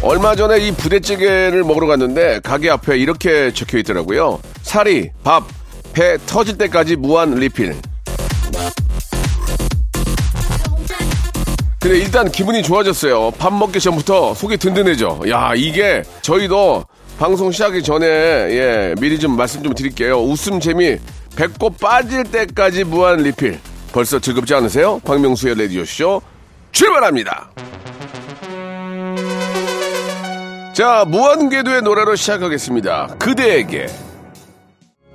얼마 전에 이 부대찌개를 먹으러 갔는데 가게 앞에 이렇게 적혀 있더라고요 사리, 밥, 배 터질 때까지 무한 리필 근데 일단 기분이 좋아졌어요. 밥 먹기 전부터 속이 든든해져. 야, 이게 저희도 방송 시작하기 전에 예, 미리 좀 말씀 좀 드릴게요. 웃음 재미 배꼽 빠질 때까지 무한 리필. 벌써 즐겁지 않으세요? 박명수의 라디오쇼 출발합니다. 자, 무한궤도의 노래로 시작하겠습니다. 그대에게.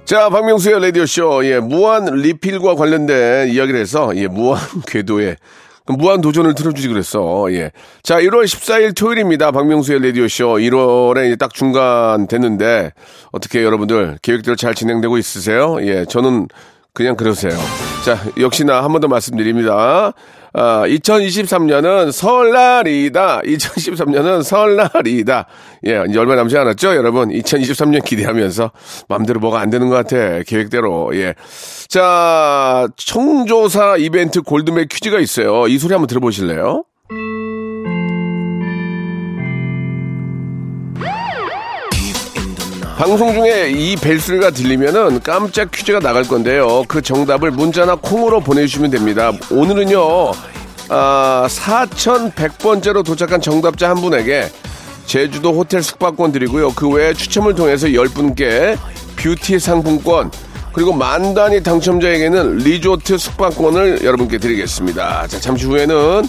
자, 박명수의 라디오쇼, 예, 무한 리필과 관련된 이야기를 해서, 예, 무한 궤도의 무한 도전을 틀어주지 그랬어. 예. 자, 1월 14일 토요일입니다. 박명수의 라디오쇼. 1월에 딱 중간 됐는데, 어떻게 여러분들 계획대로 잘 진행되고 있으세요? 예. 저는 그냥 그러세요. 자, 역시나 한 번 더 말씀드립니다. 아, 2023년은 설날이다. 2023년은 설날이다. 예, 이제 얼마 남지 않았죠, 여러분? 2023년 기대하면서 마음대로 뭐가 안 되는 것 같아. 계획대로. 예. 자, 청조사 이벤트 골드맥 퀴즈가 있어요. 이 소리 한번 들어보실래요? 방송 중에 이 벨소리가 들리면은 깜짝 퀴즈가 나갈 건데요. 그 정답을 문자나 콩으로 보내주시면 됩니다. 오늘은요, 아, 4,100번째로 도착한 정답자 한 분에게 제주도 호텔 숙박권 드리고요. 그 외에 추첨을 통해서 10분께 뷰티 상품권, 그리고 만 단위 당첨자에게는 리조트 숙박권을 여러분께 드리겠습니다. 자, 잠시 후에는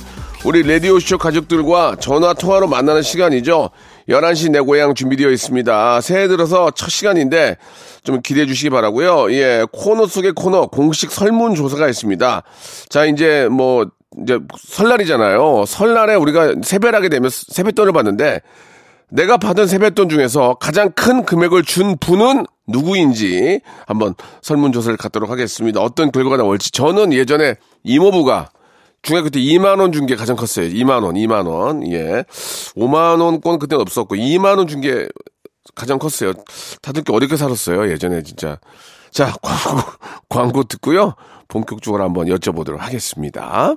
우리 라디오쇼 가족들과 전화 통화로 만나는 시간이죠. 11시 내 고향 준비되어 있습니다. 새해 들어서 첫 시간인데 좀 기대해 주시기 바라고요. 예, 코너 속의 코너 공식 설문 조사가 있습니다. 자, 이제 뭐 이제 설날이잖아요. 설날에 우리가 세배하게 되면 세뱃돈을 받는데 내가 받은 세뱃돈 중에서 가장 큰 금액을 준 분은 누구인지 한번 설문조사를 갖도록 하겠습니다. 어떤 결과가 나올지 저는 예전에 이모부가 중학교 때 2만 원 준 게 가장 컸어요. 2만 원, 2만 원. 예. 5만 원권 그때는 없었고 2만 원 준 게 가장 컸어요. 다들 꽤 어렵게 살았어요. 예전에 진짜. 자, 광고 광고 듣고요. 본격적으로 한번 여쭤보도록 하겠습니다.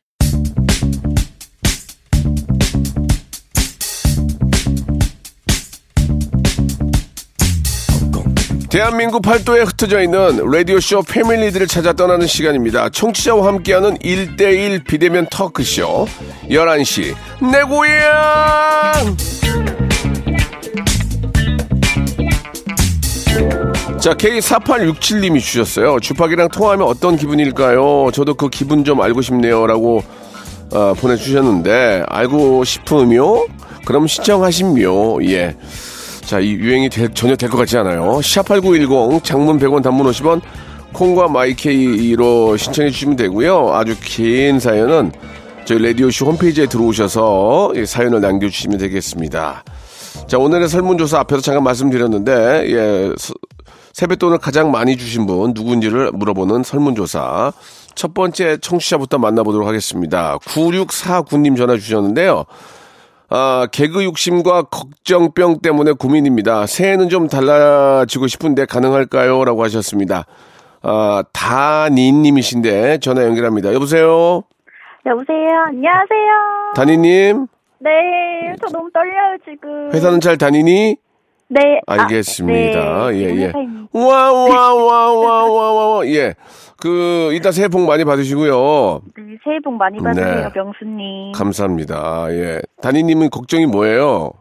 대한민국 팔도에 흩어져 있는 라디오쇼 패밀리들을 찾아 떠나는 시간입니다. 청취자와 함께하는 1대1 비대면 터크쇼 11시 내 고향 자 K4867님이 주셨어요. 주팍이랑 통화하면 어떤 기분일까요? 저도 그 기분 좀 알고 싶네요 라고 어, 보내주셨는데 알고 싶으며 그럼 신청하시며 예. 자, 이 유행이 될- 전혀 될 것 같지 않아요. 샵8910 장문 100원 단문 50원 콩과 마이케이로 신청해 주시면 되고요. 아주 긴 사연은 저희 라디오쇼 홈페이지에 들어오셔서 이 사연을 남겨주시면 되겠습니다. 자, 오늘의 설문조사 앞에서 잠깐 말씀드렸는데, 예, 서- 세뱃돈을 가장 많이 주신 분 누군지를 물어보는 설문조사. 첫 번째 청취자부터 만나보도록 하겠습니다. 9649님 전화 주셨는데요. 아, 개그 욕심과 걱정병 때문에 고민입니다. 새해는 좀 달라지고 싶은데 가능할까요? 라고 하셨습니다. 아, 다니님이신데 전화 연결합니다. 여보세요? 여보세요. 안녕하세요. 다니님? 네, 저 너무 떨려요 지금. 회사는 잘 다니니? 네. 아, 알겠습니다. 네, 예, 예. 와, 와, 와, 와, 와, 와, 와. 예. 그, 일단 새해 복 많이 받으시고요. 네, 새해 복 많이 받으세요, 네. 명수님. 감사합니다. 예. 다니님은 걱정이 뭐예요?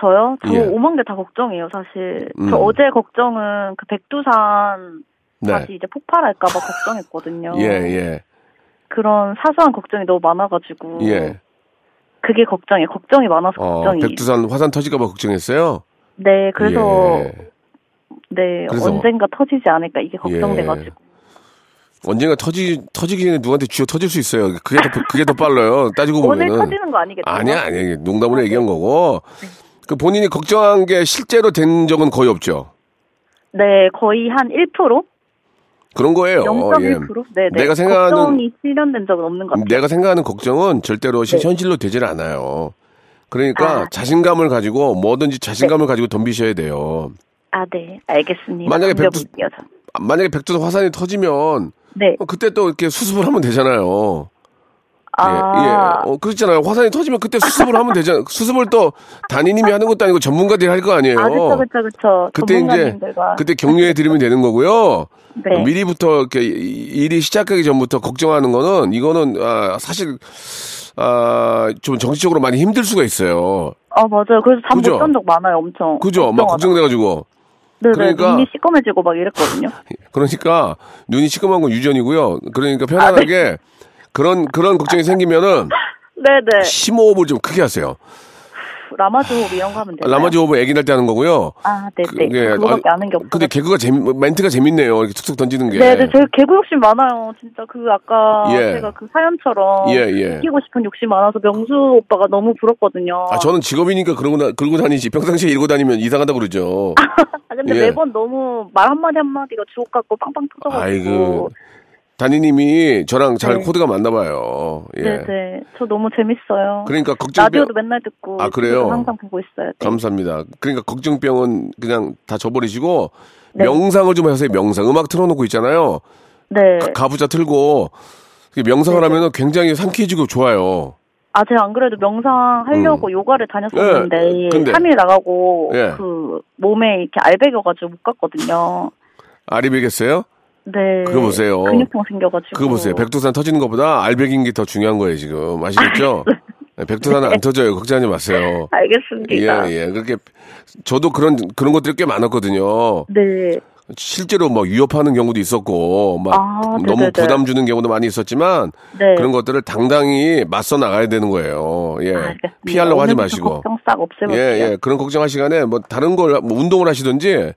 저요? 저 예. 오만 개 다 걱정이에요, 사실. 음. 저 어제 걱정은 그 백두산 네. 다시 이제 폭발할까봐 걱정했거든요. 예, 예. 그런 사소한 걱정이 너무 많아가지고. 예. 그게 걱정이에요. 걱정이 많아서 어, 걱정이에요. 백두산 화산 터질까봐 걱정했어요? 네, 그래서 예. 네 그래서 언젠가 터지지 않을까 이게 걱정돼가지고. 언젠가 터지, 터지기 전에 누구한테 쥐어 터질 수 있어요. 그게 더, 그게 더 빨라요. 따지고 오늘 보면은. 터지는 거 아니겠죠? 아니야, 아니야. 농담으로 아, 네. 얘기한 거고. 그 본인이 걱정한 게 실제로 된 적은 거의 없죠. 네, 거의 한 1%? 그런 거예요. 0.1%? 예. 네, 네. 내가 생각하는- 걱정이 실현된 적은 없는 것 같아요. 내가 생각하는 걱정은 절대로 시- 네. 현실로 되질 않아요. 그러니까 아. 네. 자신감을 가지고 뭐든지 자신감을 가지고 덤비셔야 돼요. 아, 네, 알겠습니다. 만약에 백두-. 만약에 백두산 화산이 터지면 네. 어, 그때 또 이렇게 수습을 하면 되잖아요. 아, 예, 예. 어, 그렇잖아요. 화산이 터지면 그때 수습을 하면 되잖아요. 수습을 또 단위님이 하는 것도 아니고 전문가들이 할 거 아니에요. 아, 그쵸, 그쵸, 그쵸. 그때 이제 전문가님들과. 그때 격려해 드리면 되는 거고요. 네. 미리부터 이렇게 이- 일이 시작하기 전부터 걱정하는 거는 이거는 아, 사실 아, 좀 정신적으로 많이 힘들 수가 있어요. 아, 맞아요. 그래서 잠? 못 잔 적 많아요, 엄청. 그죠? 막. 걱정돼가지고. 네네, 그러니까- 눈이 시꺼매지고 막 이랬거든요. 그러니까 눈이 시커먼 건 유전이고요. 그러니까 편안하게 그런 그런 걱정이 생기면은 네네. 심호흡을 좀 크게 하세요. 라마즈 호흡 이런 거 하면 돼요. 라마즈 호흡 애기 날 때 하는 거고요. 아, 네 네. 그- 예, 그거밖에 아, 아는 게 없어요. 근데 개그가 재미, 멘트가 재밌네요. 이렇게 툭툭 던지는 게. 네 네, 제 개그 욕심 많아요. 진짜 그 아까 예. 제가 그 사연처럼 예, 예. 웃기고 싶은 욕심 많아서 명수 오빠가 너무 부럽거든요. 아, 저는 직업이니까 그러고, 나, 그러고 다니지. 평상시에 이러고 다니면 이상하다고 그러죠. 아, 근데 예. 매번 너무 말 한마디 한마디가 주옥 같고 빵빵 터져가지고. 아이고. 다니님이 저랑 잘 네. 코드가 맞나 봐요. 예. 네네. 저 너무 재밌어요. 그러니까 걱정병. 라디오도 맨날 듣고. 아, 그래요? 항상 보고 있어요. 네. 감사합니다. 그러니까 걱정병은 그냥 다 줘버리시고 네. 명상을 좀 하세요. 명상. 음악 틀어놓고 있잖아요. 네. 가부좌 틀고 이렇게 명상을. 하면 굉장히 상쾌해지고 좋아요. 아, 제가 안 그래도 명상 하려고 요가를 다녔었는데, 예, 근데- 3일 나가고, 예. 그, 몸에 이렇게 알배겨가지고 못 갔거든요. 아리베겠어요? 네. 그거 보세요. 근육통 생겨가지고. 그거 보세요. 백두산 터지는 것보다 알배긴 게더 중요한 거예요, 지금. 아시겠죠? 네, 백두산은 안 터져요. 걱정하지 마세요. 알겠습니다. 예, 예. 그렇게 저도 그런 그런 것들이 꽤 많았거든요. 네. 실제로 뭐 위협하는 경우도 있었고 막 아, 너무 네네네. 부담 주는 경우도 많이 있었지만 네. 그런 것들을 당당히 맞서 나가야 되는 거예요. 예. 알겠습니다. 피하려고 하지 마시고. 걱정 싹 없애볼게요. 예, 예. 그런 걱정할 시간에 뭐 다른 걸뭐 운동을 하시든지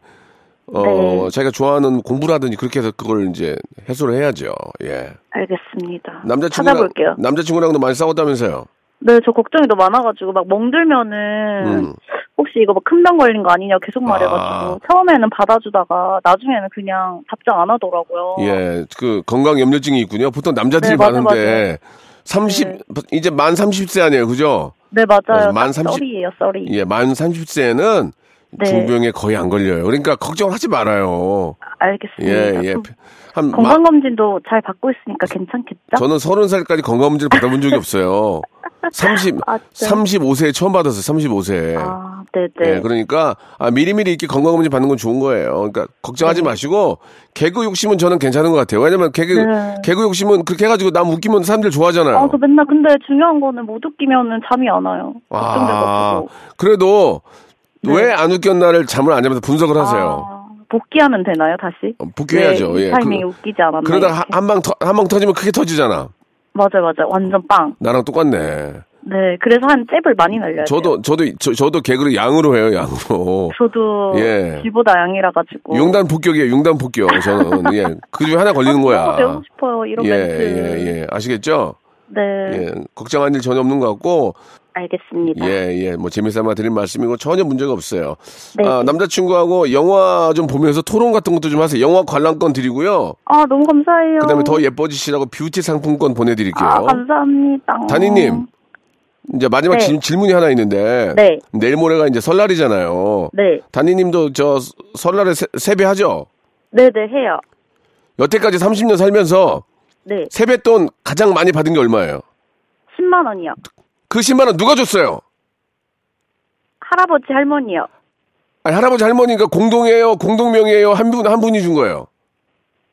어, 네. 자기가 좋아하는 공부를 하든지 그렇게 해서 그걸 이제 해소를 해야죠. 예. 알겠습니다. 남자친구랑 찾아볼게요. 남자친구랑도 많이 싸웠다면서요. 네, 저 걱정이 너무 많아가지고 막 멍들면은 음. 혹시 이거 막 큰 병 걸린 거 아니냐 계속 말해가지고 아. 처음에는 받아주다가 나중에는 그냥 답장 안 하더라고요. 예. 그 건강 염려증이 있군요. 보통 남자들이 네, 맞아, 많은데 30 네. 이제 만 30세 아니에요. 그죠? 네 맞아요. 만딱30 썰이에요, 썰이. 예, 만 30세는 네. 중병에 거의 안 걸려요. 그러니까 걱정하지 말아요. 알겠습니다. 예, 예. 좀한 마- 건강검진도 잘 받고 있으니까 괜찮겠죠? 저는 30살까지 건강검진을 받아본 적이 없어요. 30, 아, 네. 35세에 처음 받았어요. 35세. 아, 네네. 예, 그러니까 아, 미리미리 이렇게 건강검진 받는 건 좋은 거예요. 그러니까 걱정하지 마시고 개그 욕심은 저는 괜찮은 것 같아요. 왜냐면 개그 네. 개그 욕심은 그렇게 해가지고 남 웃기면 사람들 좋아하잖아요. 아, 저 맨날 근데 중요한 거는 못 웃기면은 잠이 안 와요. 아. 그래도 네. 왜안 웃겼나를 잠을 안 자면서 분석을 하세요. 아, 복귀하면 되나요, 다시? 어, 복귀해야죠. 네, 이 예. 타이밍에 그- 웃기지 않았나. 이렇게. 한방 한 방 터지면 크게 터지잖아. 맞아요, 맞아요. 완전 빵. 나랑 똑같네. 네, 그래서 한 잽을 많이 날려요. 저도 저도 저, 저도 개그를 양으로 해요, 양으로. 저도 예. 쥐보다 양이라 가지고. 융단 폭격이에요, 융단 폭격. 저는 예. 그 중에 하나 걸리는 거야. 배우고 싶어요, 이런 예, 멘트. 예, 예. 아시겠죠? 네, 예. 걱정할 일 전혀 없는 것 같고 알겠습니다. 예, 예. 뭐 재미삼아 드린 말씀이고 전혀 문제가 없어요. 네. 아, 남자친구하고 영화 좀 보면서 토론 같은 것도 좀 하세요. 영화 관람권 드리고요. 아, 너무 감사해요. 그다음에 더 예뻐지시라고 뷰티 상품권 보내드릴게요. 아, 감사합니다. 다니님, 이제 마지막 네. 질- 질문이 하나 있는데 네. 내일 모레가 이제 설날이잖아요. 네, 다니님도 저 설날에 세, 세배하죠? 네, 네, 해요. 여태까지 30년 살면서 네, 세뱃돈 가장 많이 받은 게 얼마예요? 10만 원이요. 그 10만 원 누가 줬어요? 할아버지, 할머니요. 아니, 할아버지 할머니가 공동이에요, 공동명의예요, 한 분 한 분이 준 거예요.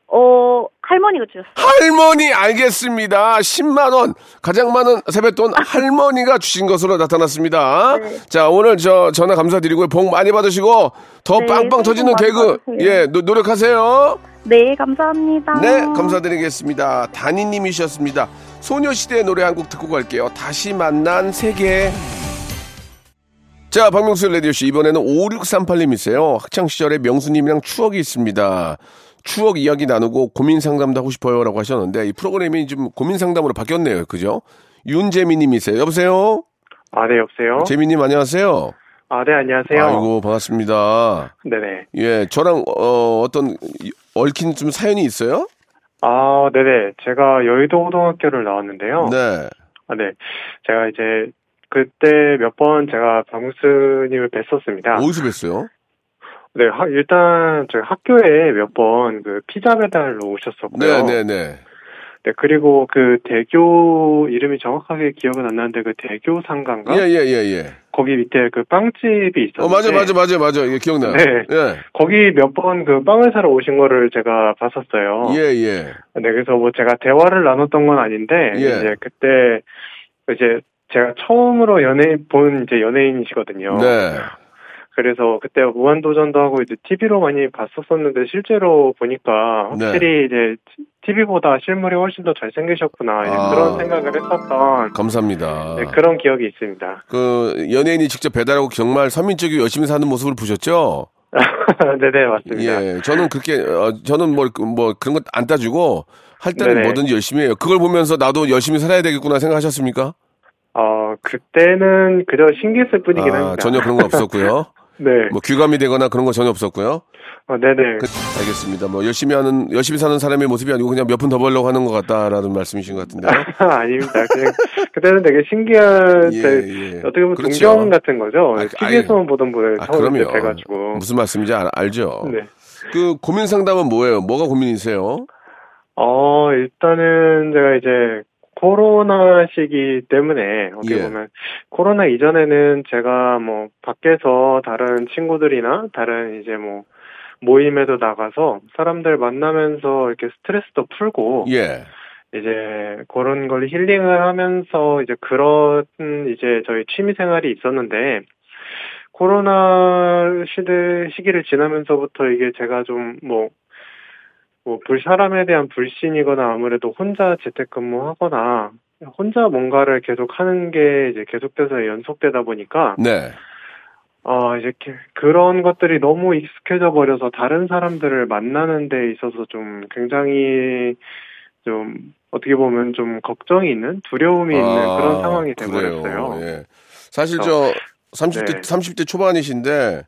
어, 할머니가 주셨어요. 할머니 알겠습니다. 10만 원 가장 많은 세뱃돈 할머니가 주신 것으로 나타났습니다. 네. 자 오늘 저 전화 감사드리고요. 복 많이 받으시고 더 네, 빵빵 터지는 개그 받으세요. 예 노, 노력하세요. 네, 감사합니다. 네 감사드리겠습니다. 다니님이셨습니다. 소녀시대의 노래 한 곡 듣고 갈게요. 다시 만난 세계. 자, 박명수 라디오쇼, 이번에는 5638님이세요. 학창시절에 명수님이랑 추억이 있습니다. 추억 이야기 나누고 고민 상담도 하고 싶어요. 라고 하셨는데, 이 프로그램이 좀 고민 상담으로 바뀌었네요. 그죠? 윤재미님이세요. 여보세요? 아, 네, 여보세요? 재미님, 안녕하세요. 아, 네, 안녕하세요. 아이고, 반갑습니다. 네네. 예, 저랑, 어, 어떤, 얽힌 좀 사연이 있어요? 아, 네네. 제가 여의도 고등학교를 나왔는데요. 네. 아, 네. 제가 이제 그때 몇 번 제가 박무스님을 뵀었습니다. 어디서 뵀어요? 네, 하- 일단 저희 학교에 몇 번 그 피자 배달로 오셨었고요. 네네네. 네, 그리고 그 대교 이름이 정확하게 기억은 안 나는데 그 대교 상가인가? 예, 예, 예, 예. 거기 밑에 그 빵집이 있었는데 어, 맞아, 맞아, 맞아, 맞아. 예, 기억나요. 네. 예. 거기 몇 번 그 빵을 사러 오신 거를 제가 봤었어요. 예, 예. 네, 그래서 뭐 제가 대화를 나눴던 건 아닌데 예. 이제 그때 이제 제가 처음으로 연예인 본 이제 연예인이시거든요. 네. 그래서 그때 무한도전도 하고 이제 TV로 많이 봤었었는데 실제로 보니까 네. 확실히 이제 TV보다 실물이 훨씬 더 잘생기셨구나 아. 그런 생각을 했었던 감사합니다. 네, 그런 기억이 있습니다. 그 연예인이 직접 배달하고 정말 서민적이 열심히 사는 모습을 보셨죠? 네네 맞습니다. 예, 저는 그렇게 어, 저는 뭐, 뭐 그런 것 안 따지고 할 때는 네네. 뭐든지 열심히 해요. 그걸 보면서 나도 열심히 살아야 되겠구나 생각하셨습니까? 어 그때는 그저 신기했을 뿐이긴 아, 합니다. 전혀 그런 거 없었고요. 네. 뭐 귀감이 되거나 그런 거 전혀 없었고요. 어, 네네. 그- 알겠습니다. 뭐 열심히 하는 열심히 사는 사람의 모습이 아니고 그냥 몇 푼 더 벌려고 하는 것 같다라는 말씀이신 것 같은데요. 아닙니다. 그냥 그때는 되게 신기한 예, 되- 예. 어떻게 보면 그렇죠. 동경 같은 거죠. 아, TV에서만 보던 분을 아, 처음 그럼요. 뵈가지고. 무슨 말씀인지 알, 알죠. 네. 그 고민 상담은 뭐예요? 뭐가 고민이세요? 어 일단은 제가 이제 코로나 시기 때문에 어떻게 예. 보면 코로나 이전에는 제가 뭐 밖에서 다른 친구들이나 다른 이제 뭐 모임에도 나가서 사람들 만나면서 이렇게 스트레스도 풀고 예. 이제 그런 걸 힐링을 하면서 이제 그런 이제 저희 취미 생활이 있었는데 코로나 시대 시기를 지나면서부터 이게 제가 좀 뭐 뭐불 사람에 대한 불신이거나 아무래도 혼자 재택근무하거나 혼자 뭔가를 계속 하는 게 이제 계속돼서 연속되다 보니까 네. 어 이제 게- 그런 것들이 너무 익숙해져 버려서 다른 사람들을 만나는 데 있어서 좀 굉장히 좀 어떻게 보면 좀 걱정이 있는 두려움이 있는 아, 그런 상황이 돼 그래요. 버렸어요. 예. 사실 저 30대 네. 30대 초반이신데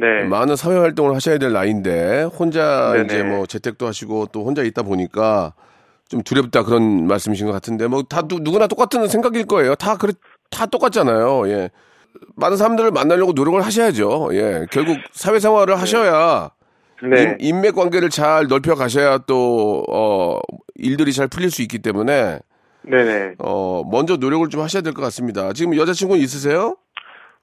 네. 많은 사회 활동을 하셔야 될 나이인데 혼자 네네. 이제 뭐 재택도 하시고 또 혼자 있다 보니까 좀 두렵다 그런 말씀이신 것 같은데 뭐 다 누구나 똑같은 생각일 거예요. 다 그래 다 똑같잖아요. 예. 많은 사람들을 만나려고 노력을 하셔야죠. 예. 결국 사회생활을 하셔야 네. 인, 인맥 관계를 잘 넓혀 가셔야 또 어, 일들이 잘 풀릴 수 있기 때문에 네네. 어, 먼저 노력을 좀 하셔야 될 것 같습니다. 지금 여자친구 있으세요?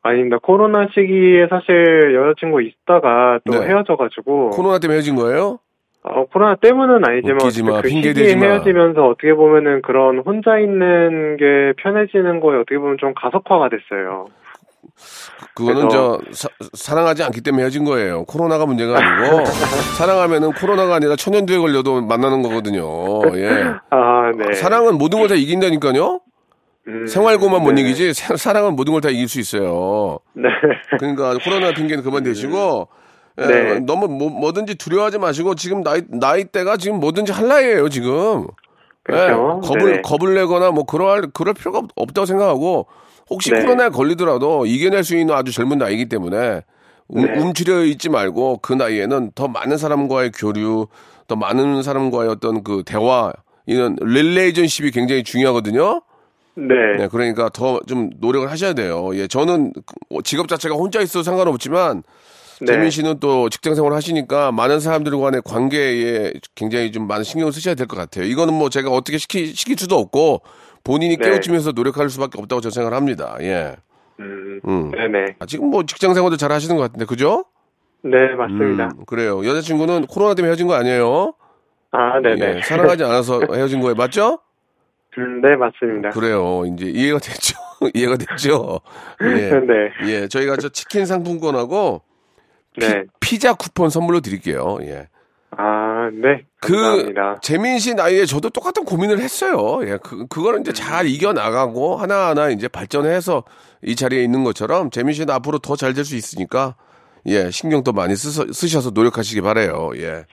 아닙니다. 코로나 시기에 사실 여자친구 있다가 또 네. 헤어져가지고 코로나 때문에 헤어진 거예요? 어, 코로나 때문은 아니지만 마, 그 핑계 시기에. 헤어지면서 어떻게 보면은 그런 혼자 있는 게 편해지는 거에 어떻게 보면 좀 가속화가 됐어요. 그거는 저 사, 랑하지 않기 때문에 헤어진 거예요. 코로나가 문제가 아니고 사랑하면은 코로나가 아니라 천연두에 걸려도 만나는 거거든요. 예. 아, 네. 사랑은 모든 걸 다 이긴다니까요. 음, 생활고만 못 네. 이기지 사- 사랑은 모든 걸 다 이길 수 있어요. 네. 그러니까 코로나 핑계는 그만 대시고 예, 네. 너무 뭐, 뭐든지 두려워하지 마시고 지금 나이 나이대가 지금 뭐든지 할 나이예요 지금. 그렇죠. 예, 겁을 네네. 겁을 내거나 뭐 그럴 그럴 필요가 없- 없다고 생각하고 혹시 네. 코로나에 걸리더라도 이겨낼 수 있는 아주 젊은 나이기 때문에 움, 네. 움츠려 있지 말고 그 나이에는 더 많은 사람과의 교류, 더 많은 사람과의 어떤 그 대화 이런 릴레이전십이 굉장히 중요하거든요. 네. 네, 그러니까 더 좀 노력을 하셔야 돼요. 예, 저는 그 직업 자체가 혼자 있어도 상관없지만 네. 재민 씨는 또 직장 생활 하시니까 많은 사람들과의 관계에 굉장히 좀 많은 신경을 쓰셔야 될 것 같아요. 이거는 뭐 제가 어떻게 시키, 시킬 수도 없고 본인이 네. 깨우치면서 노력할 수밖에 없다고 저는 생각을 합니다. 예. 음, 음. 네네. 아, 지금 뭐 직장 생활도 잘 하시는 것 같은데, 그죠? 네, 맞습니다. 음, 그래요. 여자친구는 코로나 때문에 헤어진 거 아니에요? 아, 네네. 예, 사랑하지 않아서 헤어진 거예요. 맞죠? 음, 네, 맞습니다. 그래요. 이제 이해가 됐죠. 이해가 됐죠. 예. 네. 예, 저희가 저 치킨 상품권하고 네. 피 자 쿠폰 선물로 드릴게요. 예. 아, 네. 그 감사합니다. 재민 씨 나이에 저도 똑같은 고민을 했어요. 예, 그 그거는 이제 잘 이겨 나가고 하나하나 이제 발전해서 이 자리에 있는 것처럼 재민 씨는 앞으로 더 잘 될 수 있으니까 예, 신경 도 많이 쓰서, 쓰셔서 노력하시기 바래요. 예.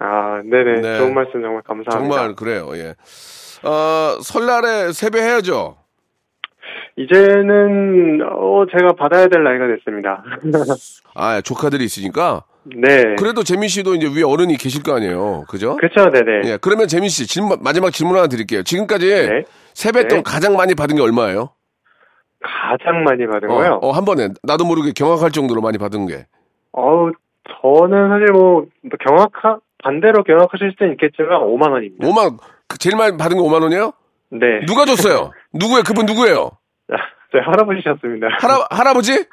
아, 네네. 네. 좋은 말씀 정말 감사합니다. 정말 그래요. 예. 어, 설날에 세배해야죠. 이제는, 어, 제가 받아야 될 나이가 됐습니다. 아, 조카들이 있으니까 네. 그래도 재민 씨도 이제 위에 어른이 계실 거 아니에요. 그죠? 그쵸, 네네. 예. 그러면 재민 씨 질문 마지막 질문 하나 드릴게요. 지금까지 네. 세뱃돈 네. 가장 많이 받은 게 얼마예요? 가장 많이 받은 어, 거요? 어, 한 번에 나도 모르게 경악할 정도로 많이 받은 게. 어우, 저는 사실 뭐, 뭐 경악하, 반대로 경악하실 수는 있겠지만 5만 원입니다. 5만 그 제일 많이 받은 게 5만 원이에요? 네. 누가 줬어요? 누구예요? 그분 누구예요? 저희 할아버지셨습니다. 할아 할아버지?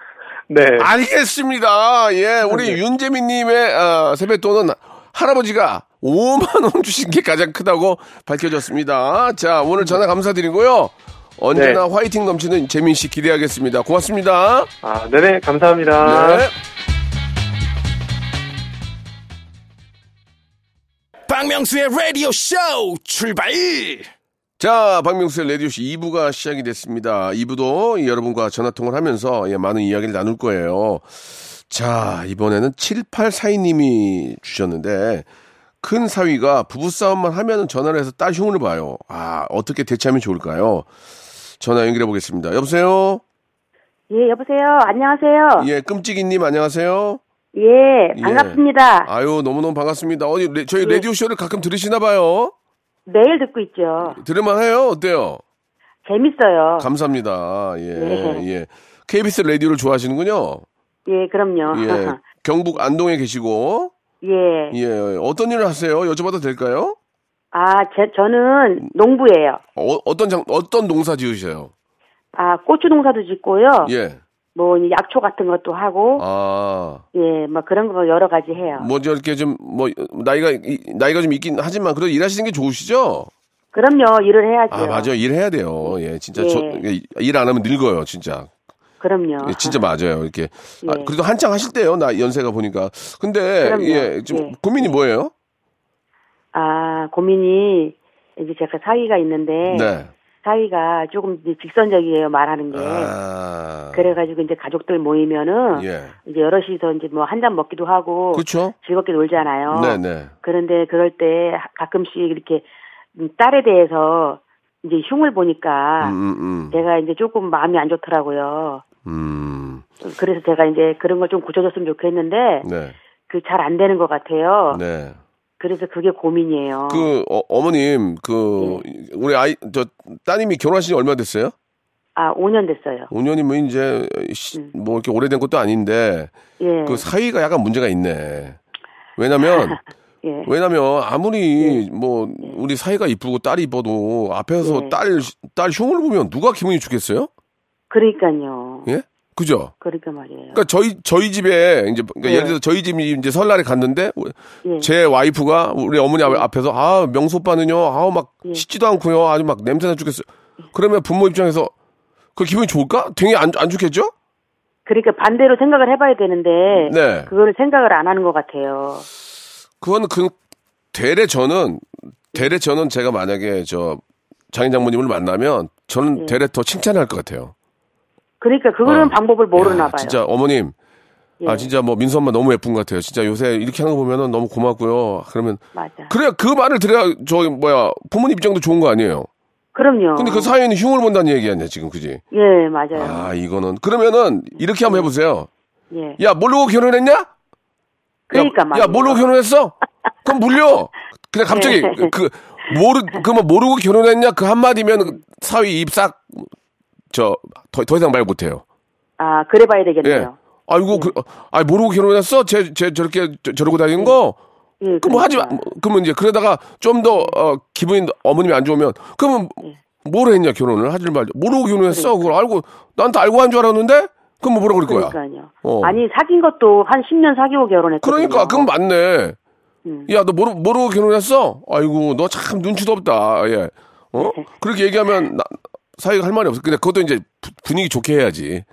네. 알겠습니다. 예, 우리 윤재민님의 어, 세뱃돈은 할아버지가 5만 원 주신 게 가장 크다고 밝혀졌습니다. 자, 오늘 전화 감사드리고요. 언제나 네. 화이팅 넘치는 재민 씨 기대하겠습니다. 고맙습니다. 아, 네네. 감사합니다. 네. 박명수의 라디오 쇼 출발! 자, 박명수의 라디오쇼 2부가 시작이 됐습니다. 2부도 여러분과 전화통화를 하면서 예, 많은 이야기를 나눌 거예요. 자, 이번에는 7842님이 주셨는데, 큰 사위가 부부싸움만 하면 전화를 해서 딸 흉을 봐요. 아, 어떻게 대처하면 좋을까요? 전화 연결해 보겠습니다. 여보세요? 예, 여보세요. 안녕하세요. 예, 끔찍이님 안녕하세요? 예, 예. 반갑습니다. 아유, 너무너무 반갑습니다. 어디, 레- 저희 예. 라디오 쇼를 가끔 들으시나 봐요? 매일 듣고 있죠. 들을만 해요? 어때요? 재밌어요. 감사합니다. 예, 네. 예. KBS 라디오를 좋아하시는군요. 예, 그럼요. 예. 경북 안동에 계시고, 예. 예. 어떤 일을 하세요? 여쭤봐도 될까요? 아, 제, 저는 농부예요. 어, 어떤 장, 어떤 농사 지으셔요? 아, 고추 농사도 짓고요. 예. 뭐, 이 약초 같은 것도 하고, 아, 예, 뭐 그런 거 여러 가지 해요. 뭐, 이렇게 좀, 뭐, 나이가, 이- 나이가 좀 있긴 하지만, 그래도 일하시는 게 좋으시죠? 그럼요, 일을 해야죠. 아, 맞아요. 일해야 돼요. 예, 진짜, 예. 저, 일 안 하면 늙어요, 진짜. 그럼요. 예, 진짜 맞아요. 이렇게. 아, 예. 그래도 한창 하실 때요, 나 연세가 보니까. 근데, 그럼요. 예, 좀, 예. 고민이 뭐예요? 아, 고민이, 이제 제가 사위가 있는데, 네. 사위가 조금 이제 직선적이에요, 말하는 게. 아. 그래가지고 이제 가족들 모이면은, 예. 이제 여럿이서 이제 뭐 한 잔 먹기도 하고, 그렇죠? 즐겁게 놀잖아요. 네네. 그런데 그럴 때 가끔씩 이렇게 음, 딸에 대해서 이제 흉을 보니까 음, 음, 제가 이제 조금 마음이 안 좋더라고요. 음. 그래서 제가 이제 그런 걸 좀 고쳐줬으면 좋겠는데 네. 그잘 안 되는 것 같아요. 네. 그래서 그게 고민이에요. 그, 어, 어머님, 그, 우리 아이, 저, 따님이 결혼하신 지 얼마 됐어요? 아, 5년 됐어요. 5년이면 이제, 시- 뭐, 이렇게 오래된 것도 아닌데, 예. 그 사위가 약간 문제가 있네. 왜냐면, 예. 왜냐면, 아무리, 뭐, 우리 사위가 이쁘고 딸이 이뻐도, 앞에서 예. 딸, 딸 흉을 보면 누가 기분이 좋겠어요? 그러니까요. 예? 그죠? 그러니까 말이에요. 그러니까 저희 저희 집에 이제 그러니까 예. 예를 들어 저희 집이 이제 설날에 갔는데 예. 제 와이프가 우리 어머니 앞- 앞에서 아 명수 오빠는요 아우 막 예. 씻지도 않고요 아주 막 냄새나 죽겠어요. 그러면 부모 입장에서 그 기분이 좋을까? 되게 안, 안 좋겠죠? 그러니까 반대로 생각을 해봐야 되는데 네. 그거를 생각을 안 하는 것 같아요. 그거는 그 대래 저는 대래 저는 제가 만약에 저 장인 장모님을 만나면 저는 예. 대래 더 칭찬할 것 같아요. 그러니까 그거는 어. 방법을 모르나 야, 봐요. 진짜 어머님 예. 아 진짜 뭐 민수 엄마 너무 예쁜 것 같아요. 진짜 요새 이렇게 하는 거 보면은 너무 고맙고요. 그러면 맞아. 그래야 그 말을 들어야 저 뭐야 부모님 입장도 좋은 거 아니에요. 그럼요. 근데 그 사연이 흉을 본다는 얘기 아니야 지금 그지? 예, 맞아요. 아 이거는 그러면은 이렇게 한번 해보세요. 예. 야 모르고 결혼했냐? 그러니까 야. 야 모르고 결혼했어? 그럼 물려. 그냥 갑자기 네. 그, 그 모르 그뭐 모르고 결혼했냐 그 한마디면 사위 입싹 저 더 더 이상 말 못해요. 아, 그래 봐야 되겠네요. 예. 아이고 그, 아 모르고 결혼했어? 제, 제 저렇게 저, 저러고 다니는 거? 예, 그럼 뭐 하지 마. 그러니까. 그러면 이제 그러다가 좀 더 어, 기분이 어머님이 안 좋으면 그러면 예. 뭘 했냐 결혼을 하질 말자. 모르고 결혼했어. 그걸 알고 나한테 알고 한 줄 알았는데 그럼 뭐 뭐라 그럴 거야. 그러니까요. 어. 아니, 사귄 것도 한 10년 사귀고 결혼했거든요. 그러니까 그건 맞네. 음. 야, 너 모르, 모르고 결혼했어? 아이고, 너 참 눈치도 없다. 예. 어? 네. 그렇게 얘기하면 나, 사이가 할 말이 없어. 근데 그것도 이제 부- 분위기 좋게 해야지.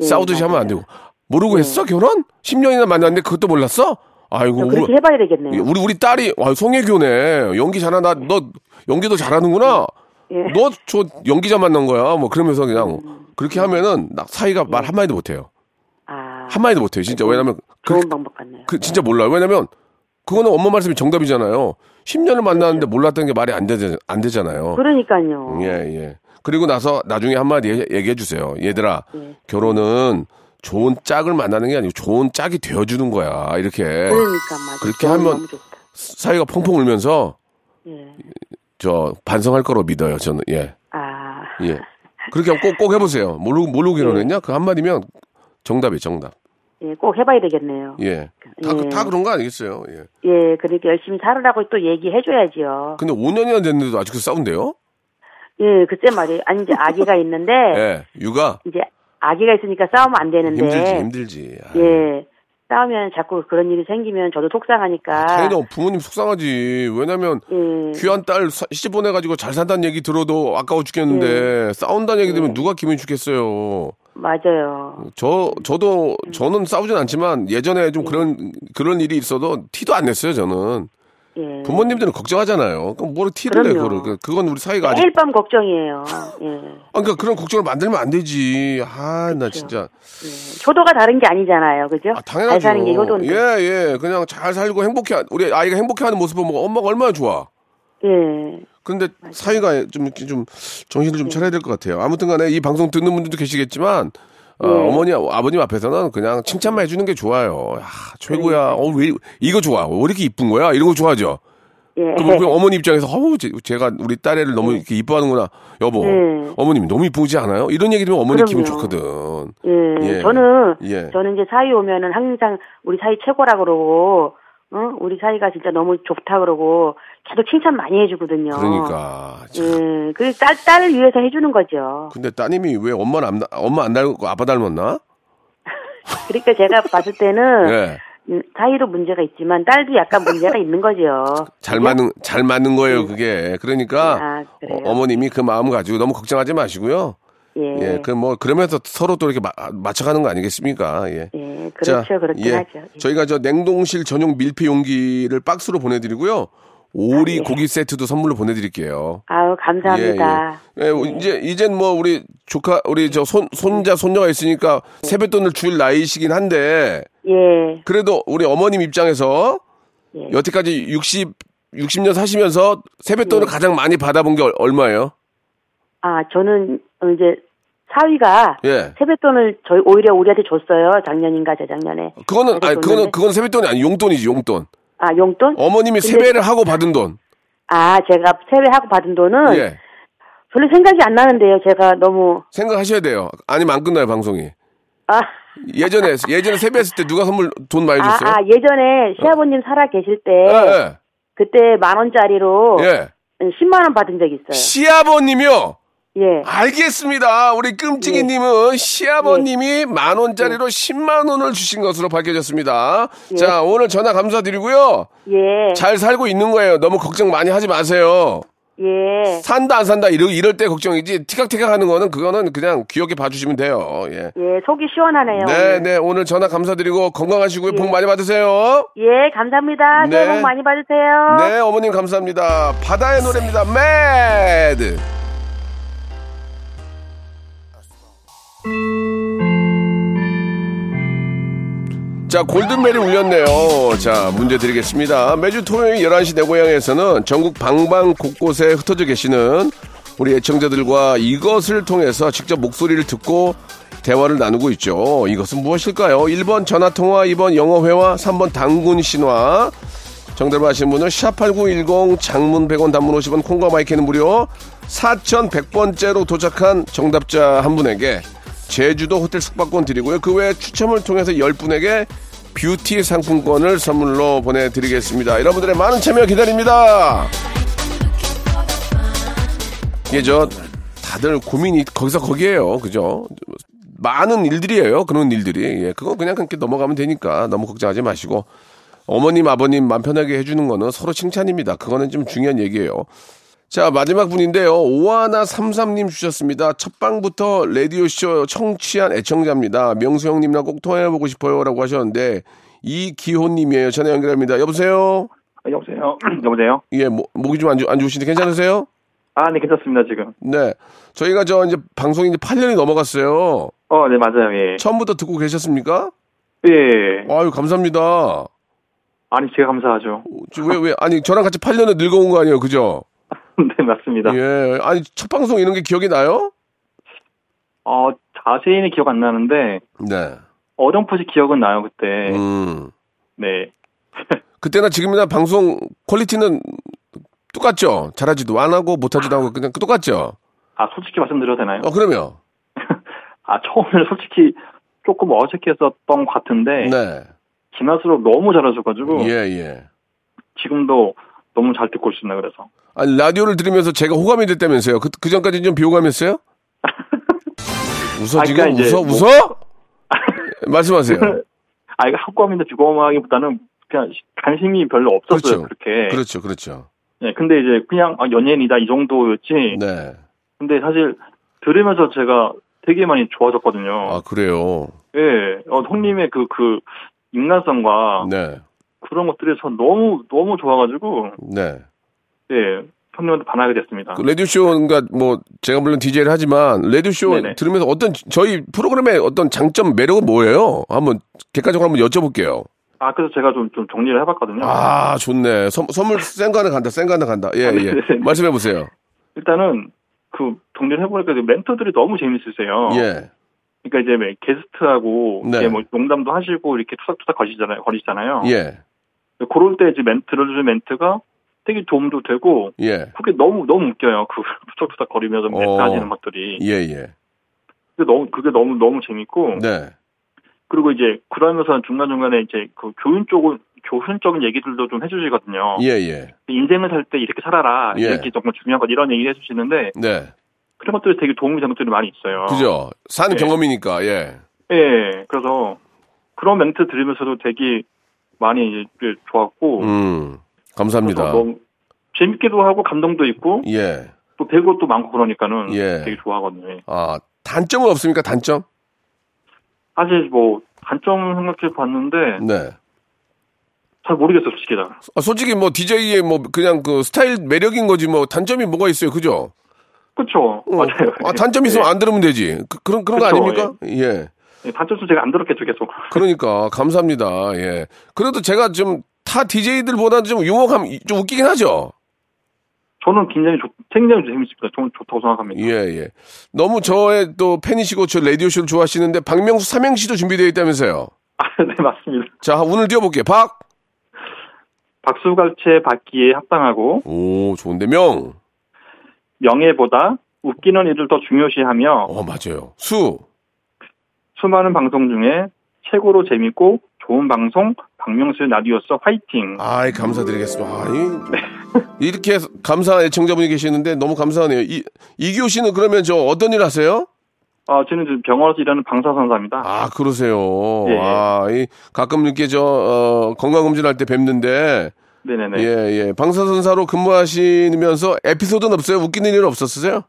예, 싸우듯이 하면 안. 되고. 모르고 했어, 결혼? 10년이나 만났는데 그것도 몰랐어? 아이고, 우리, 그렇게 해봐야 되겠네요. 우리, 우리 딸이, 아, 송혜교네. 연기 잘하나? 너 연기도 잘하는구나? 예. 음. 너저 연기자 만난 거야? 뭐 그러면서 그냥 그렇게 하면은 나 사이가 말 한마디도 못해요. 아, 한마디도 못해요. 진짜. 왜냐면 그, 좋은 방법 같네요. 그 진짜 몰라요. 왜냐면 그거는 엄마 말씀이 정답이잖아요. 10년을 만났는데 몰랐던 게 말이 안, 되, 안 되잖아요. 그러니까요. 예, 예. 그리고 나서 나중에 한마디 얘- 얘기해 주세요. 얘들아, 예. 결혼은 좋은 짝을 만나는 게 아니고 좋은 짝이 되어주는 거야. 이렇게. 그러니까 맞아. 그렇게 하면. 사이가 펑펑 울면서 예. 저 반성할 거로 믿어요. 저는. 예. 아, 예. 그렇게 하면 꼭, 꼭 해보세요. 모르고, 모르고 결혼했냐? 그 한마디면 정답이 정답. 예, 꼭 해봐야 되겠네요. 예. 다, 예. 다 그런 거 아니겠어요? 예. 예, 그러니까 열심히 살으라고 또 얘기해줘야지요. 근데 5년이나 됐는데도 아직도 싸운대요? 예, 그때 말이에요. 아니, 이제 아기가 있는데, 예. 육아? 이제 아기가 있으니까 싸우면 안 되는데, 힘들지, 힘들지. 아유. 예, 싸우면 자꾸 그런 일이 생기면 저도 속상하니까, 당연히 부모님 속상하지. 왜냐면 예, 귀한 딸 사- 시집 보내가지고 잘 산다는 얘기 들어도 아까워 죽겠는데 싸운다는 얘기 들으면 누가 기분이 좋겠어요. 맞아요. 저 저도 저는 싸우진 않지만 예전에 좀 그런 그런 일이 있어도 티도 안 냈어요 저는 예. 부모님들은 걱정하잖아요. 그럼 뭘 티를 내 그럼요. 그거를 그- 그건 우리 사이가 아직 매일 밤 걱정이에요. 예. 아, 그러니까 그런 걱정을 만들면 안 되지. 아 나 진짜 예. 효도가 다른 게 아니잖아요. 그죠? 아, 당연하죠. 잘 사는 게 효도인데. 예 예. 그냥 잘 살고 행복해 우리 아이가 행복해하는 모습 보면 엄마가 얼마나 좋아. 예. 근데 사이가 좀 이렇게 좀 정신을 좀 차려야 될 것 같아요. 아무튼 간에 이 방송 듣는 분들도 계시겠지만 어, 네. 어머니 아버님 앞에서는 그냥 칭찬만 해주는 게 좋아요. 아, 최고야. 어 왜 이거 좋아? 왜 이렇게 이쁜 거야? 이런 거 좋아하죠. 예. 그럼 그 어머니 입장에서 어우 제- 제가 우리 딸애를 너무 이렇게 이뻐하는구나. 여보, 네. 어머님 너무 이쁘지 않아요? 이런 얘기 들으면 어머니 기분 그럼요. 좋거든. 예. 예. 저는 예. 저는 이제 사이 오면은 항상 우리 사이 최고라 그러고 응? 우리 사이가 진짜 너무 좋다 그러고 계속 칭찬 많이 해주거든요. 그러니까. 참. 예. 그 딸 딸을 위해서 해주는 거죠. 근데 따님이 왜 엄마는 안, 닮- 엄마 안 닮고 아빠 닮았나? 그러니까 제가 봤을 때는 예. 음, 사이도 문제가 있지만 딸도 약간 문제가 있는 거죠. 잘 맞는 잘 맞는 거예요 그게 그러니까 아? 어, 머님이그 마음 가지고 너무 걱정하지 마시고요 예. 예그뭐 그러면서 서로 또 이렇게 마- 맞춰가는 거 아니겠습니까 예 예, 그렇죠. 자, 그렇긴 예. 하죠. 예. 저희가 저 냉동실 전용 밀폐 용기를 박스로 보내드리고요 오리 아, 예. 고기 세트도 선물로 보내드릴게요 아우, 감사합니다. 예, 예. 예, 이제 이젠 뭐 우리 조카 우리 저 손 손자 손녀가 있으니까 세뱃돈을 줄 나이시긴 한데 예. 그래도 우리 어머님 입장에서 예. 여태까지 60 60년 사시면서 세뱃돈을 예. 가장 많이 받아본 게 얼- 얼마예요? 아, 저는 어, 이제 사위가 예. 세뱃돈을 저희 오히려 우리한테 줬어요. 작년인가 재작년에. 그거는 아니 그래서 그거는. 그건 세뱃돈이 아니 용돈이지 용돈. 아, 용돈? 어머님이 근데- 세배를 하고 받은 돈. 아, 제가 세배하고 받은 돈은 예. 별로 생각이 안 나는데요. 제가 너무 생각하셔야 돼요. 아니면 안 끝나요 방송이. 아, 예전에 예전에 세배했을 때 누가 선물 돈 많이 아, 줬어요? 아, 예전에 시아버님 살아 계실 때 예, 그때 만 원짜리로 예. 예. 10만 원 받은 적 있어요. 시아버님이요. 예. 알겠습니다. 우리 끔찍이님은 시아버님이 만 원짜리로 10만 원을 주신 것으로 밝혀졌습니다. 자, 오늘 전화 감사드리고요. 예. 잘 살고 있는 거예요. 너무 걱정 많이 하지 마세요. 예. 산다 안 산다 이럴, 이럴 때 걱정이지 티격태격 하는 거는 그거는 그냥 귀엽게 봐주시면 돼요. 예. 예, 속이 시원하네요. 네, 오늘. 네. 오늘 전화 감사드리고 건강하시고요. 복 많이 받으세요. 예, 감사합니다. 새해 네. 복 많이 받으세요. 네, 어머님 감사합니다. 바다의 노래입니다. 매드. 자, 골든벨이 울렸네요. 자, 문제 드리겠습니다. 매주 토요일 11시 내 고향에서는 전국 방방 곳곳에 흩어져 계시는 우리 애청자들과 이것을 통해서 직접 목소리를 듣고 대화를 나누고 있죠. 이것은 무엇일까요? 1번 전화통화, 2번 영어회화, 3번 당군 신화. 정답을 아시는 분은 샵8910 장문 100원 단문 50원 콩과 마이크는 무료 4100번째로 도착한 정답자 한 분에게 제주도 호텔 숙박권 드리고요. 그 외에 추첨을 통해서 10분에게 뷰티 상품권을 선물로 보내드리겠습니다. 여러분들의 많은 참여 기다립니다. 이게 저 다들 고민이 거기서 거기에요. 그죠? 많은 일들이에요. 그런 일들이. 예, 그거 그냥 그렇게 넘어가면 되니까 너무 걱정하지 마시고 어머님, 아버님 맘 편하게 해주는 거는 서로 칭찬입니다. 그거는 좀 중요한 얘기예요. 자, 마지막 분인데요. 오하나33님 주셨습니다. 첫 방부터 라디오쇼 청취한 애청자입니다. 명수 형님이랑 꼭 통화해보고 싶어요. 라고 하셨는데, 이기호님이에요. 전화 연결합니다. 여보세요? 아, 여보세요? 여보세요? 예, 뭐, 목이 좀 안, 좋- 좋으신데 괜찮으세요? 아, 네, 괜찮습니다, 지금. 네. 저희가 저 이제 방송이 이제 8년이 넘어갔어요. 어, 네, 맞아요, 예. 처음부터 듣고 계셨습니까? 예. 아유, 감사합니다. 아니, 제가 감사하죠. 저 왜, 왜, 아니, 저랑 같이 8년을 늙어온 거 아니에요, 그죠? 네, 맞습니다. 예. 아니, 첫 방송 이런 게 기억이 나요? 어, 자세히는 기억 안 나는데, 네. 어렴풋이 기억은 나요, 그때. 음. 네. 그때나 지금이나 방송 퀄리티는 똑같죠? 잘하지도 안 하고 못하지도 않고 그냥 똑같죠? 아, 솔직히 말씀드려도 되나요? 어, 그러면. 아, 처음에는 솔직히 조금 어색했었던 것 같은데, 네. 지날수록 너무 잘하셔가지고, 예, 예. 지금도 너무 잘 듣고 있습니다, 그래서. 아니, 라디오를 들으면서 제가 호감이 됐다면서요? 그, 그 전까지 좀 비호감했어요? 웃어, 아, 지금? 그러니까 이제 웃어? 뭐- 웃어? 말씀하세요. 아, 이거 학과민데 비고하기보다는 그냥 관심이 별로 없었어요, 그렇죠. 그렇게 그렇죠, 그렇죠. 네, 근데 이제 그냥 아, 연예인이다 이 정도였지. 네. 근데 사실 들으면서 제가 되게 많이 좋아졌거든요. 아, 그래요? 예, 어, 형님의 그, 그, 인간성과 네. 그런 것들이 전 너무, 너무 좋아가지고, 네. 예, 형님한테 반하게 됐습니다. 그 라디오쇼가 뭐, 제가 물론 DJ를 하지만, 라디오쇼 네네. 들으면서 어떤, 저희 프로그램의 어떤 장점, 매력은 뭐예요? 한번, 객관적으로 한번 여쭤볼게요. 아, 그래서 제가 좀, 좀 정리를 해봤거든요. 아, 좋네. 선, 선물 센거 하나 간다, 센거 하나 간다. 예, 예. 네네. 말씀해보세요. 일단은, 그, 정리를 해보니까 그 멘토들이 너무 재밌으세요. 예. 그러니까 이제 왜 게스트하고, 네. 이제 뭐 농담도 하시고, 이렇게 투닥투닥 거리잖아요. 거리잖아요. 예. 그럴 때 이제 멘트, 들어주는 멘트가 되게 도움도 되고, 예. 그게 너무, 너무 웃겨요. 그, 투닥투닥 거리면서 어. 하시는 것들이. 예, 예. 그게 너무, 그게 너무, 너무 재밌고, 네. 그리고 이제 그러면서 중간 중간에 이제 그 교훈 쪽은 교훈적인 얘기들도 좀 해주시거든요. 예, 예. 인생을 살 때 이렇게 살아라. 예. 이렇게 정말 중요한 것 이런 얘기 해주시는데 네. 그런 것들이 되게 도움이 되는 것들이 많이 있어요. 그죠? 산 네. 경험이니까, 예. 예. 그래서 그런 멘트 들으면서도 되게 많이 이제 좋았고 음. 감사합니다. 너무 재밌기도 하고 감동도 있고 예. 또 배울 것도 많고 그러니까는 예. 되게 좋아하거든요. 예. 아, 단점은 없습니까? 단점? 사실 뭐 단점 생각해 봤는데 네. 잘 모르겠어요, 솔직히 다. 아, 솔직히 뭐 DJ의 뭐 그냥 그 스타일 매력인 거지 뭐 단점이 뭐가 있어요. 그죠? 그쵸. 어. 맞아요. 아, 단점 있으면 예. 안 들으면 되지. 그, 런 그런 거 그쵸, 아닙니까? 예. 예, 단점도 제가 안 들었겠죠, 계속. 그러니까 감사합니다. 예. 그래도 제가 좀 타 DJ들보다는 좀 유머감 좀 웃기긴 하죠. 저는 굉장히 좋, 굉장히 재밌습니다. 저는 좋다고 생각합니다. 예, 예. 너무 저의 또 팬이시고 저 라디오쇼를 좋아하시는데 박명수 삼행시도 준비되어 있다면서요. 아, 네, 맞습니다. 자, 운을 띄워볼게요. 박. 박수갈채 받기에 합당하고 오, 좋은데 명. 명예보다 웃기는 일을 더 중요시하며 어, 맞아요. 수. 수많은 방송 중에 최고로 재밌고 좋은 방송 박명수의 라디오서 화이팅. 아이, 감사드리겠습니다. 아, 이, 이렇게 감사한 애청자분이 계시는데 너무 감사하네요. 이, 이기호 씨는 그러면 저 어떤 일 하세요? 어, 저는 병원에서 일하는 방사선사입니다. 아, 그러세요. 예. 아, 이, 가끔 이렇게 저, 어, 건강검진할 때 뵙는데, 네네네. 예, 예. 방사선사로 근무하시면서 에피소드는 없어요? 웃기는 일 없었으세요?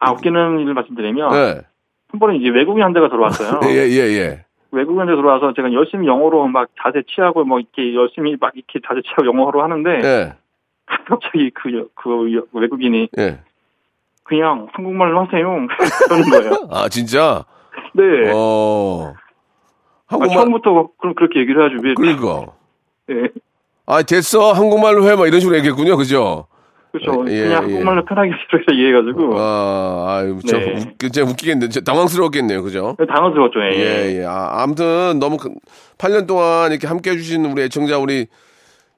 아, 웃기는 일을 말씀드리면 예. 한 번은 이제 외국인 한 대가 들어왔어요. 예, 예, 예. 외국인 한대 들어와서 제가 열심히 영어로 막 자세 취하고 뭐 이렇게 열심히 막 이렇게 자세 취하고 영어로 하는데 예, 갑자기 그, 그 외국인이 예. 그냥 한국말로 하세요. 그러는 거예요. 아, 진짜? 네. 어. 아, 한국말, 처음부터 그럼 그렇게 얘기를 해야지 왜? 그러니까. 예. 아, 됐어. 한국말로 해. 막 이런 식으로 얘기했군요. 그죠? 그렇죠. 예, 그냥 예. 한국말로 편하게 이렇게 이해해가지고 아, 아유, 저, 네. 웃, 진짜 웃기겠네. 진짜 당황스러웠겠네요. 그죠? 당황스러웠죠. 예. 예, 예. 아, 아무튼 너무 그- 8년 동안 이렇게 함께 해주신 우리 애청자 우리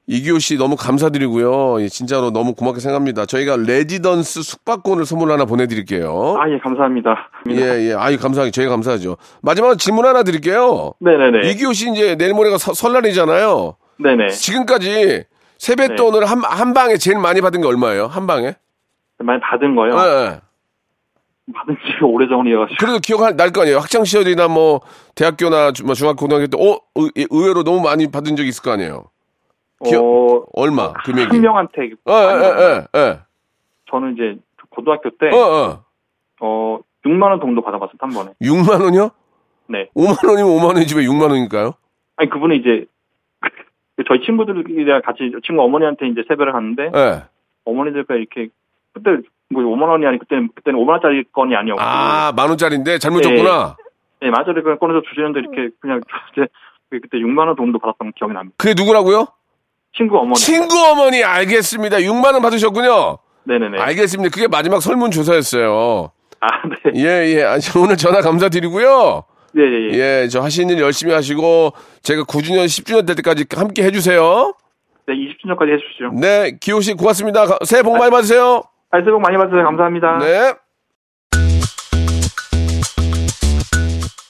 이기호 씨 너무 감사드리고요. 예, 진짜로 너무 고맙게 생각합니다. 저희가 레지던스 숙박권을 선물 하나 보내드릴게요. 아, 예, 감사합니다. 예, 예. 아유, 감사하게. 저희가 감사하죠. 마지막으로 질문 하나 드릴게요. 네네네. 이기호 씨 이제 내일 모레가 서- 설날이잖아요. 네네. 지금까지 세뱃돈을 한, 한 방에 제일 많이 받은 게 얼마예요? 한 방에? 많이 받은 거요. 예, 예. 받은 지 오래전이어가지고. 그래도 기억날 거 아니에요? 학창 시절이나 뭐 대학교나 주- 뭐 중학교 고등학교 때 어, 의- 의외로 너무 많이 받은 적이 있을 거 아니에요? 기억- 어, 얼마 금액이? 한 명한테 어, 예, 예, 예. 저는 이제 고등학교 때 어, 어. 어, 6만 원 정도 받아봤어요 한 번에. 6만 원이요? 네. 5만 원이면 5만 원이지 왜 6만 원일까요? 아니 그분은 이제 저희 친구들이랑 같이 친구 어머니한테 이제 세배를 하는데 예. 어머니들과 이렇게 그때 뭐 5만 원이 아니 그때는 그때는 5만 원짜리 건이 아니었고. 아, 만 원짜리인데 잘못 예. 줬구나. 네, 맞아요. 그냥 꺼내서 주시는데 이렇게 그냥 이제 그때 6만 원 정도 받았던 기억이 납니다. 그게 누구라고요? 친구 어머니. 친구 어머니 알겠습니다. 6만 원 받으셨군요. 네네네. 알겠습니다. 그게 마지막 설문 조사였어요. 아, 네. 예, 예. 아니, 오늘 전화 감사드리고요. 네, 예, 예. 예, 저 하시는 일 열심히 하시고 제가 9주년, 10주년 될 때까지 함께 해주세요. 네, 20주년까지 해주시죠. 네, 기호 씨 고맙습니다. 가- 새해 복 많이 받으세요. 아, 새해 복 많이 받으세요. 감사합니다. 네.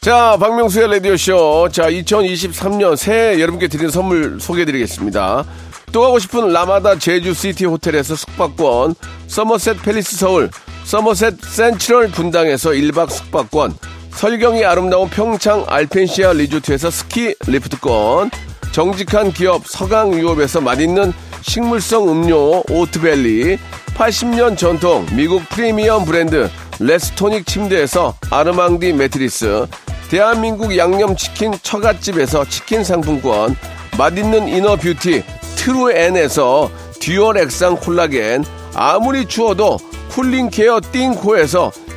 자, 박명수의 라디오쇼. 자, 2023년 새해 여러분께 드리는 선물 소개해드리겠습니다. 또 가고 싶은 라마다 제주시티 호텔에서 숙박권, 서머셋 팰리스 서울, 서머셋 센트럴 분당에서 1박 숙박권, 설경이 아름다운 평창 알펜시아 리조트에서 스키 리프트권, 정직한 기업 서강유업에서 맛있는 식물성 음료 오트밸리 80년 전통 미국 프리미엄 브랜드 레스토닉 침대에서 아르망디 매트리스 대한민국 양념치킨 처갓집에서 치킨 상품권 맛있는 inner beauty 트루엔에서 dual 액상 콜라겐 아무리 추워도 cooling care 띵코에서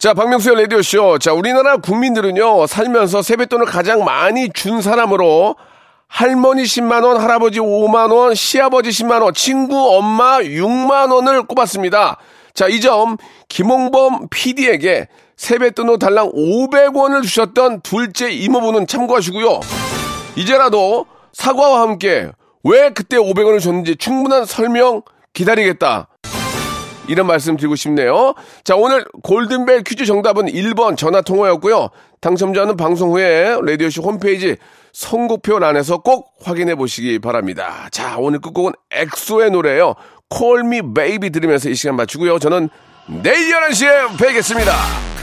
자, 박명수의 라디오쇼. 자, 우리나라 국민들은요, 살면서 세뱃돈을 가장 많이 준 사람으로 할머니 10만원, 할아버지 5만원, 시아버지 10만원, 친구 엄마 6만원을 꼽았습니다. 자, 이 점, 김홍범 PD에게 세뱃돈으로 달랑 500원을 주셨던 둘째 이모부는 참고하시고요. 이제라도 사과와 함께 왜 그때 500원을 줬는지 충분한 설명 기다리겠다. 이런 말씀 드리고 싶네요. 자, 오늘 골든벨 퀴즈 정답은 1번 전화 통화였고요. 당첨자는 방송 후에 라디오쇼 홈페이지 선곡표란에서 꼭 확인해 보시기 바랍니다. 자, 오늘 끝곡은 엑소의 노래예요. Me Baby 들으면서 이 시간 마치고요. 저는 내일 11시에 뵙겠습니다.